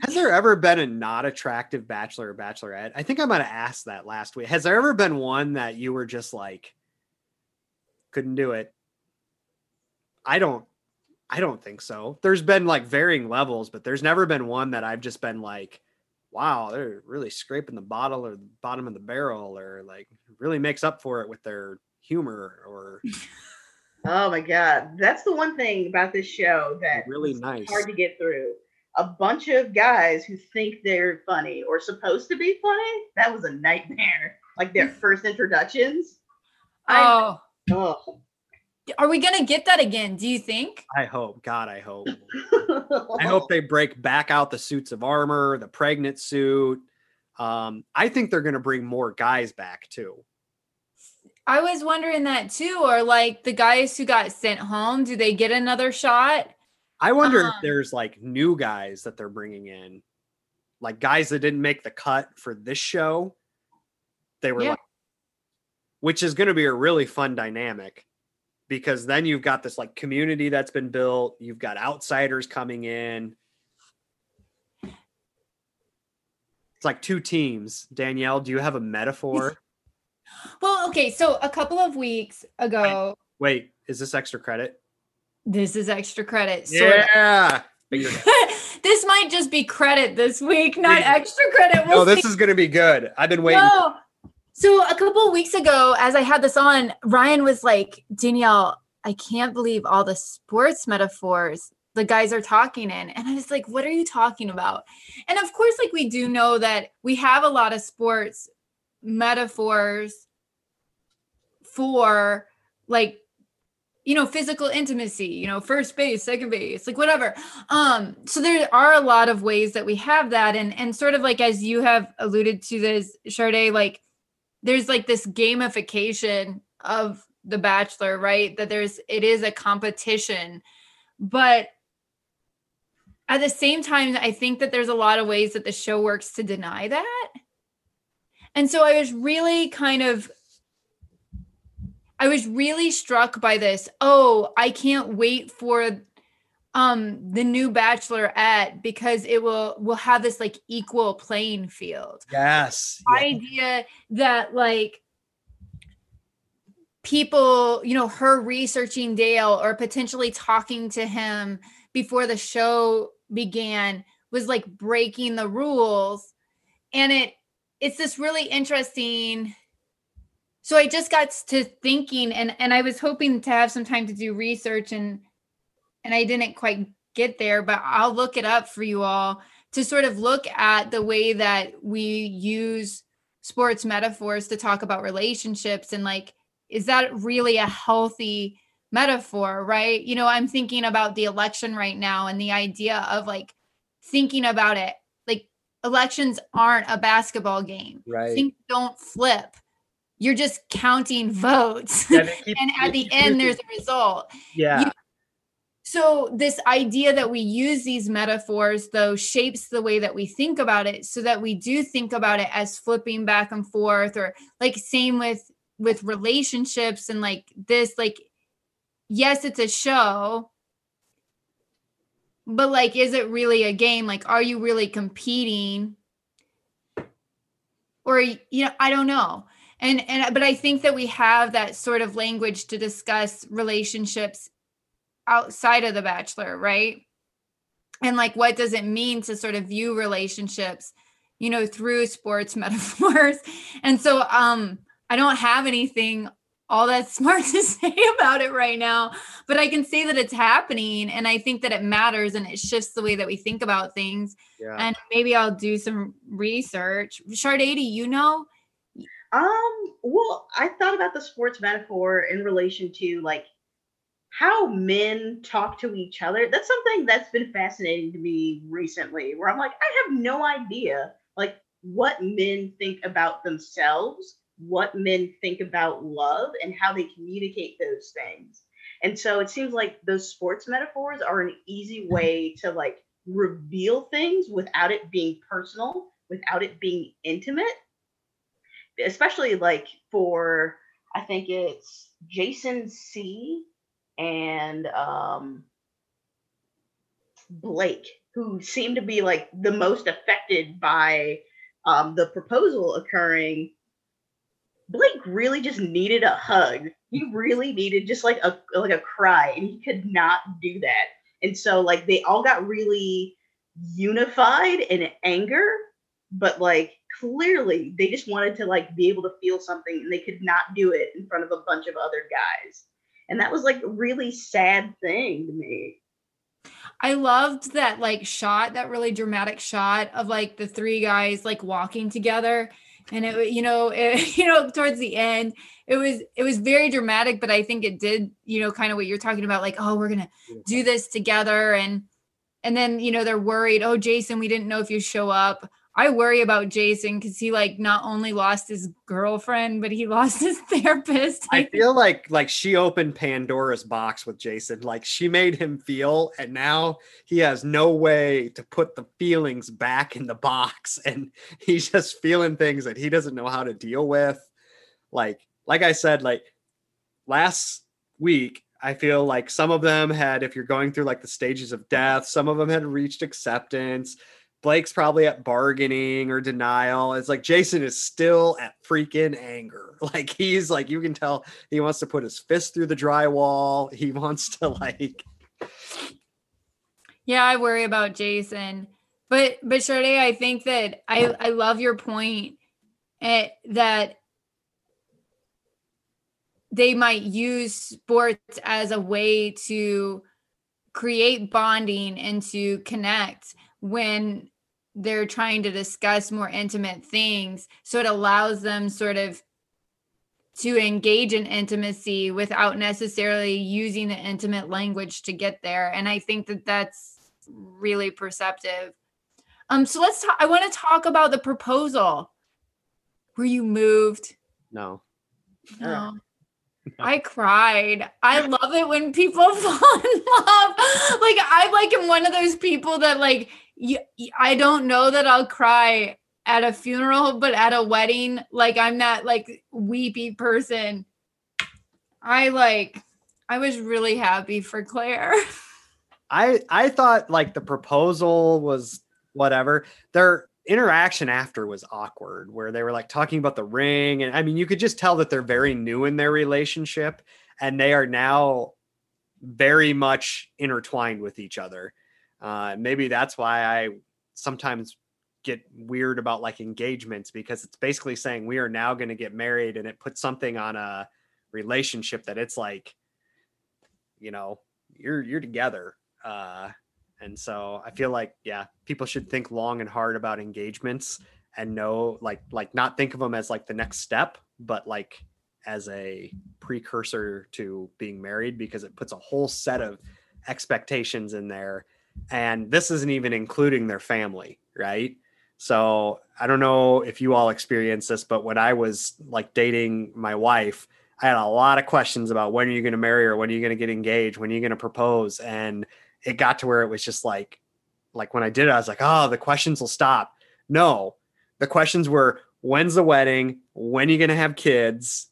has there ever been a not attractive bachelor or bachelorette? I think I might have asked that last week. Has there ever been one that you were just like couldn't do it? I don't I don't think so. There's been like varying levels, but there's never been one that I've just been like, wow, they're really scraping the bottle or the bottom of the barrel or like really makes up for it with their humor or Oh my god. That's the one thing about this show that really nice. hard to get through a bunch of guys who think they're funny or supposed to be funny. That was a nightmare. Like their first introductions. Oh. I, oh. Are we gonna get that again? Do you think? I hope. God, I hope. I hope they break back out the suits of armor, the pregnant suit. Um, I think they're gonna bring more guys back too. I was wondering that too. Or like the guys who got sent home, do they get another shot? I wonder um, if there's like new guys that they're bringing in, like guys that didn't make the cut for this show. They were yeah. like, which is going to be a really fun dynamic because then you've got this like community that's been built. You've got outsiders coming in. It's like two teams. Danielle, do you have a metaphor? well, okay. So a couple of weeks ago. Wait, wait is this extra credit? This is extra credit. Yeah. this might just be credit this week, not extra credit. We'll no, this see. is going to be good. I've been waiting. No. So a couple weeks ago, as I had this on, Ryan was like, Danielle, I can't believe all the sports metaphors the guys are talking in. And I was like, what are you talking about? And of course, like we do know that we have a lot of sports metaphors for like you know physical intimacy you know first base second base like whatever. Um so there are a lot of ways that we have that. And and sort of like as you have alluded to this Sade like there's like this gamification of the bachelor right? That there's it is a competition. But at the same time i think that there's a lot of ways that the show works to deny that. And so i was really kind of I was really struck by this. Oh, I can't wait for um the new bachelorette because it will will have this like equal playing field. Yes. Idea that like people, you know, her researching Dale or potentially talking to him before the show began was like breaking the rules. And it it's this really interesting so I just got to thinking and and I was hoping to have some time to do research and and I didn't quite get there, but I'll look it up for you all to sort of look at the way that we use sports metaphors to talk about relationships and like is that really a healthy metaphor, right? You know, I'm thinking about the election right now and the idea of like thinking about it like elections aren't a basketball game. Right. Things don't flip. You're just counting votes. Yeah, keep- and at the end, there's a result. yeah. you- So, this idea that we use these metaphors, though, shapes the way that we think about it so that we do think about it as flipping back and forth, or like, same with with relationships and like this like yes it's a show but like is it really a game like are you really competing or you know i don't know and and but i think that we have that sort of language to discuss relationships outside of the bachelor right? And like what does it mean to sort of view relationships you know through sports metaphors? And so um i don't have anything all that smart to say about it right now but i can say that it's happening and i think that it matters and it shifts the way that we think about things. Yeah. and maybe i'll do some research. Sade, do you know Um, well, I thought about the sports metaphor in relation to like how men talk to each other. That's something that's been fascinating to me recently, where I'm like, I have no idea like what men think about themselves, what men think about love, and how they communicate those things. And so it seems like those sports metaphors are an easy way to like reveal things without it being personal, without it being intimate especially like for I think it's Jason C and um Blake who seem to be like the most affected by um the proposal occurring. Blake really just needed a hug. He really needed just like a like a cry and he could not do that. And so like they all got really unified in anger, but like clearly they just wanted to like be able to feel something and they could not do it in front of a bunch of other guys and that was like a really sad thing to me I loved that like shot, that really dramatic shot of like the three guys like walking together. And it, you know, it, you know, towards the end, it was it was very dramatic, but I think it did, you know, kind of what you're talking about, like, oh, we're gonna do this together, and and then you know they're worried. Oh, Jason, we didn't know if you show up. I worry about Jason because he like not only lost his girlfriend, but he lost his therapist. I feel like like she opened Pandora's box with Jason. Like she made him feel, and now he has no way to put the feelings back in the box, and he's just feeling things that he doesn't know how to deal with. Like like I said, like last week, I feel like some of them had, if you're going through like the stages of death, some of them had reached acceptance. Blake's probably at bargaining or denial. It's like Jason is still at freaking anger. Like he's like, you can tell he wants to put his fist through the drywall. He wants to like, Yeah, I worry about Jason. But but Sade, I think that I I love your point eh, that they might use sports as a way to create bonding and to connect when they're trying to discuss more intimate things. So it allows them sort of to engage in intimacy without necessarily using the intimate language to get there. And i think that that's really perceptive. Um so let's talk i want to talk about the proposal. Were you moved? No. no. I cried. I love it when people fall in love. Like I'm like in one of those people that like you, I don't know that I'll cry at a funeral, but at a wedding, like I'm that like weepy person. I like I was really happy for Clare. I I thought like the proposal was whatever. Their interaction after was awkward where they were like talking about the ring and I mean you could just tell that they're very new in their relationship and they are now very much intertwined with each other. Uh maybe that's why I sometimes get weird about like engagements because it's basically saying we are now going to get married and it puts something on a relationship that it's like you know you're you're together. Uh and so i feel like yeah people should think long and hard about engagements and know like like not think of them as like the next step but like as a precursor to being married because it puts a whole set of expectations in there and this isn't even including their family right? So i don't know if you all experienced this but when i was like dating my wife i had a lot of questions about when are you going to marry her when are you going to get engaged when are you going to propose and it got to where it was just like like when i did it i was like oh the questions will stop. No the questions were when's the wedding? When are you going to have kids?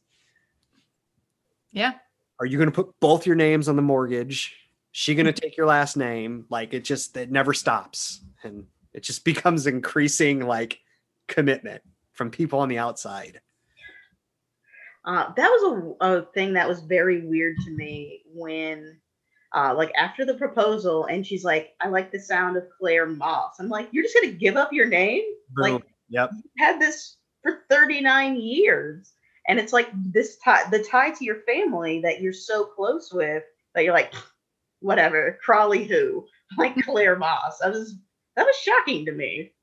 Yeah. are you going to put both your names on the mortgage she going to take your last name like it just it never stops and it just becomes increasing like commitment from people on the outside Uh, that was a, a thing that was very weird to me when, uh, like, after the proposal, and she's like, I like the sound of Clare Moss. I'm like, you're just going to give up your name? Boom. Like, yep had this for 39 years. And it's like this tie, the tie to your family that you're so close with that you're like, whatever, Crawley who, like Clare Moss. That was that was shocking to me.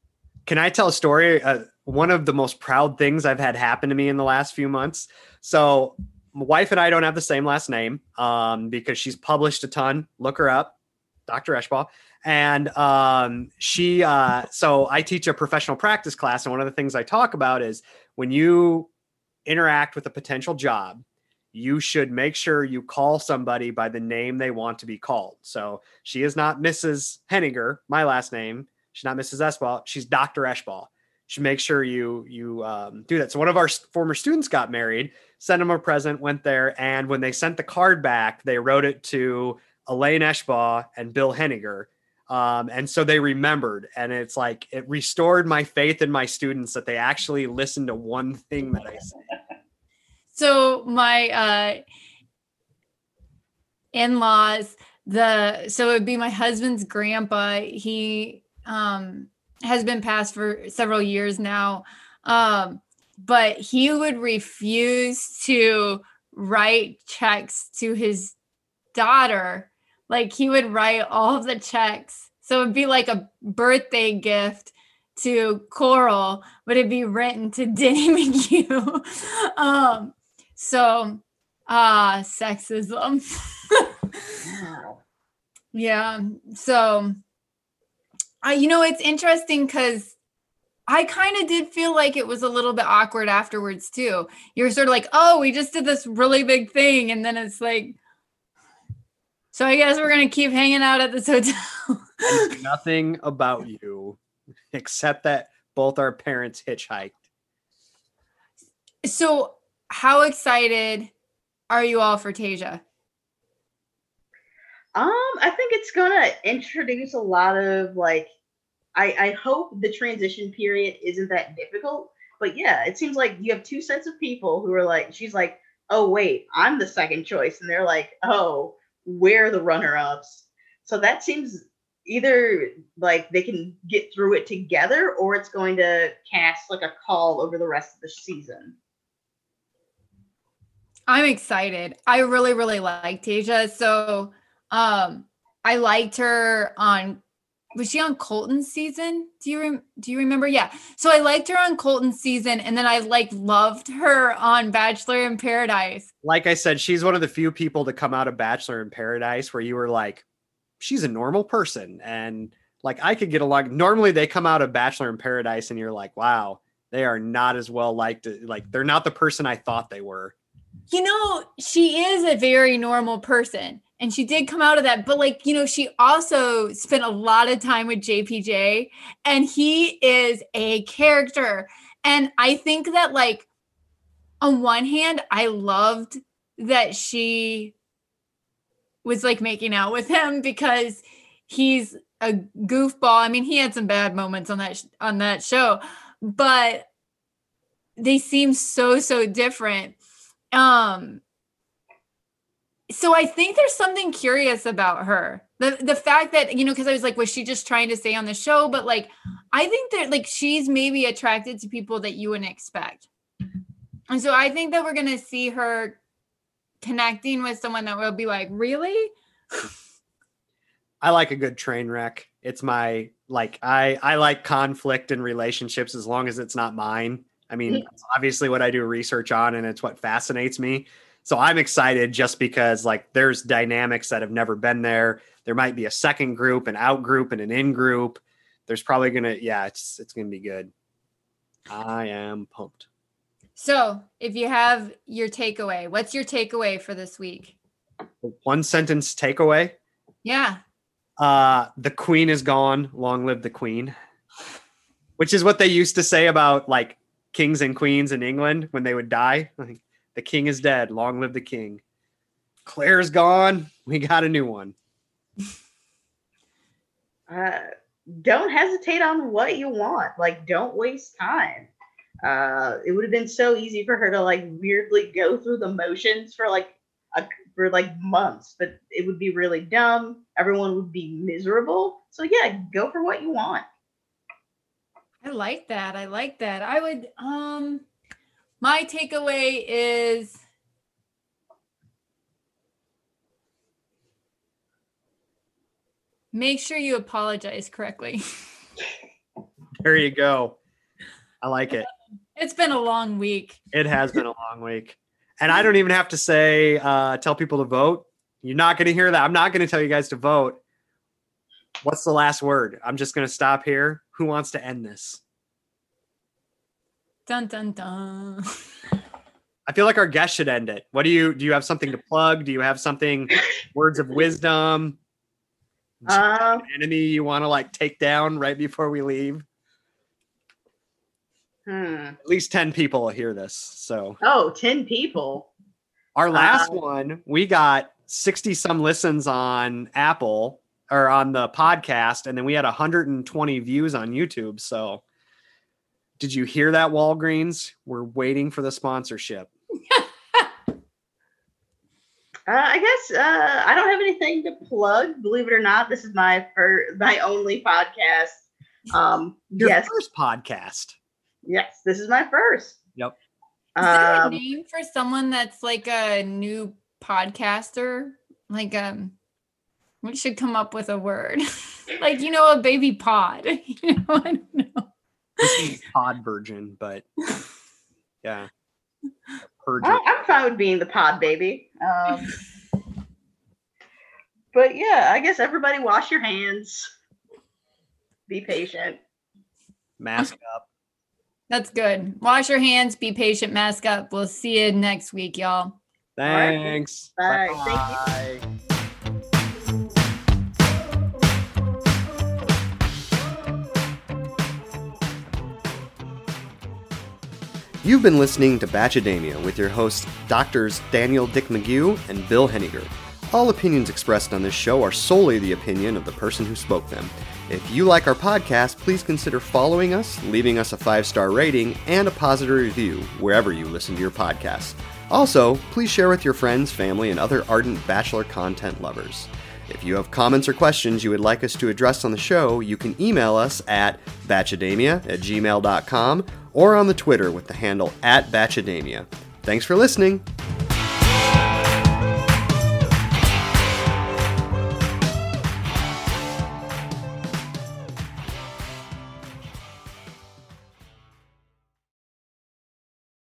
Can I tell a story? Uh, one of the most proud things I've had happen to me in the last few months. So, my wife and I don't have the same last name um, because she's published a ton. Look her up, Dr. Eschball. And um, she, uh, so I teach a professional practice class. And one of the things I talk about is when you interact with a potential job, you should make sure you call somebody by the name they want to be called. So she is not Mrs. Henninger, my last name. She's not Mrs. Eschball. She's Dr. Eschball. Should make sure you you um, do that. So one of our former students got married, sent him a present, went there, and when they sent the card back, they wrote it to Elaine Eschball and Bill Henninger. Um, and so they remembered, and it's like it restored my faith in my students that they actually listened to one thing that I said. So my uh in-laws, the so it would be my husband's grandpa. He um has been passed for several years now. Um, but he would refuse to write checks to his daughter. Like he would write all of the checks. So it'd be like a birthday gift to Coral, but it'd be written to Denny McHugh. um, so ah, sexism. yeah. So I you know it's interesting because I kind of did feel like it was a little bit awkward afterwards too. You're sort of like, oh, we just did this really big thing, and then it's like, so I guess we're gonna keep hanging out at this hotel. Nothing about you except that both our parents hitchhiked. so, how excited are you all for Tayshia? Um, I think it's gonna introduce a lot of like I I hope the transition period isn't that difficult. But yeah, it seems like you have two sets of people who are like she's like, "Oh wait, I'm the second choice." And they're like, "Oh, we're the runner-ups." So that seems either like they can get through it together or it's going to cast like a call over the rest of the season. I'm excited. I really, really like Tayshia. So um I liked her on was she on Colton's season? Do you rem- do you remember? Yeah. So I liked her on Colton's season and then I like loved her on Bachelor in Paradise. Like I said, she's one of the few people to come out of Bachelor in Paradise where you were like, she's a normal person. And like I could get along. Normally they come out of Bachelor in Paradise and you're like, wow, they are not as well liked. Like they're not the person I thought they were. You know, she is a very normal person and she did come out of that, but like, you know, she also spent a lot of time with JPJ and he is a character. And I think that like on one hand, I loved that she was like making out with him because he's a goofball. I mean, he had some bad moments on that sh- on that show, but they seem so so different. Um so I think there's something curious about her. The the fact that, you know, because I was like, was she just trying to stay on the show? But like, I think that like she's maybe attracted to people that you wouldn't expect. And so I think that we're gonna see her connecting with someone that will be like, really? I like a good train wreck. It's my like I I like conflict in relationships as long as it's not mine. I mean, obviously what I do research on and it's what fascinates me. So I'm excited just because like there's dynamics that have never been there. There might be a second group, an out group, and an in group. There's probably gonna, yeah, it's it's gonna be good. I am pumped. So, if you have your takeaway, what's your takeaway for this week? One sentence takeaway. Yeah. Uh, the queen is gone. Long live the queen. Which is what they used to say about like kings and queens in England when they would die. Like, the king is dead. Long live the king. Clare's gone. We got a new one. Uh, don't hesitate on what you want. Like, don't waste time. Uh, it would have been so easy for her to like weirdly go through the motions for like a, for like months, but it would be really dumb. Everyone would be miserable. So yeah, go for what you want. I like that. I like that. I would um my takeaway is make sure you apologize correctly. There you go. I like it. It's been a long week. It has been a long week. And I don't even have to say, uh, tell people to vote. You're not going to hear that. I'm not going to tell you guys to vote. What's the last word? I'm just going to stop here. Who wants to end this? Dun dun dun. I feel like our guest should end it. What do you do? You have something to plug? Do you have something, words of wisdom? Um, enemy you want to like take down right before we leave? hmm. At least 10 people will hear this. So Oh, 10 people. our last Uh, one, we got 60 some listens on Apple or on the podcast, and then we had 120 views on YouTube. So did you hear that, Walgreens? We're waiting for the sponsorship. Uh, I guess uh, I don't have anything to plug. Believe it or not, this is my first, my only podcast. Um, Your yes, first podcast. yes, this is my first. Yep. Is there a Um, name for someone that's like a new podcaster? Like um we should come up with a word. like you know a baby pod. you know, I don't know. This is pod virgin, but yeah. Virgin. I- I'm fine with being the pod baby. Um, but yeah, I guess everybody wash your hands. Be patient. Mask up. That's good. Wash your hands, be patient, mask up. We'll see you next week, y'all. Thanks. Bye. Bye. You've been listening to Batchademia with your hosts, Doctors Danielle Dick McHugh and Bill Henninger. All opinions expressed on this show are solely the opinion of the person who spoke them. If you like our podcast, please consider following us, leaving us a five star rating, and a positive review wherever you listen to your podcasts. Also, please share with your friends, family, and other ardent Bachelor content lovers. If you have comments or questions you would like us to address on the show, you can email us at batchademia at gmail.com or on the Twitter with the handle at batchademia. Thanks for listening.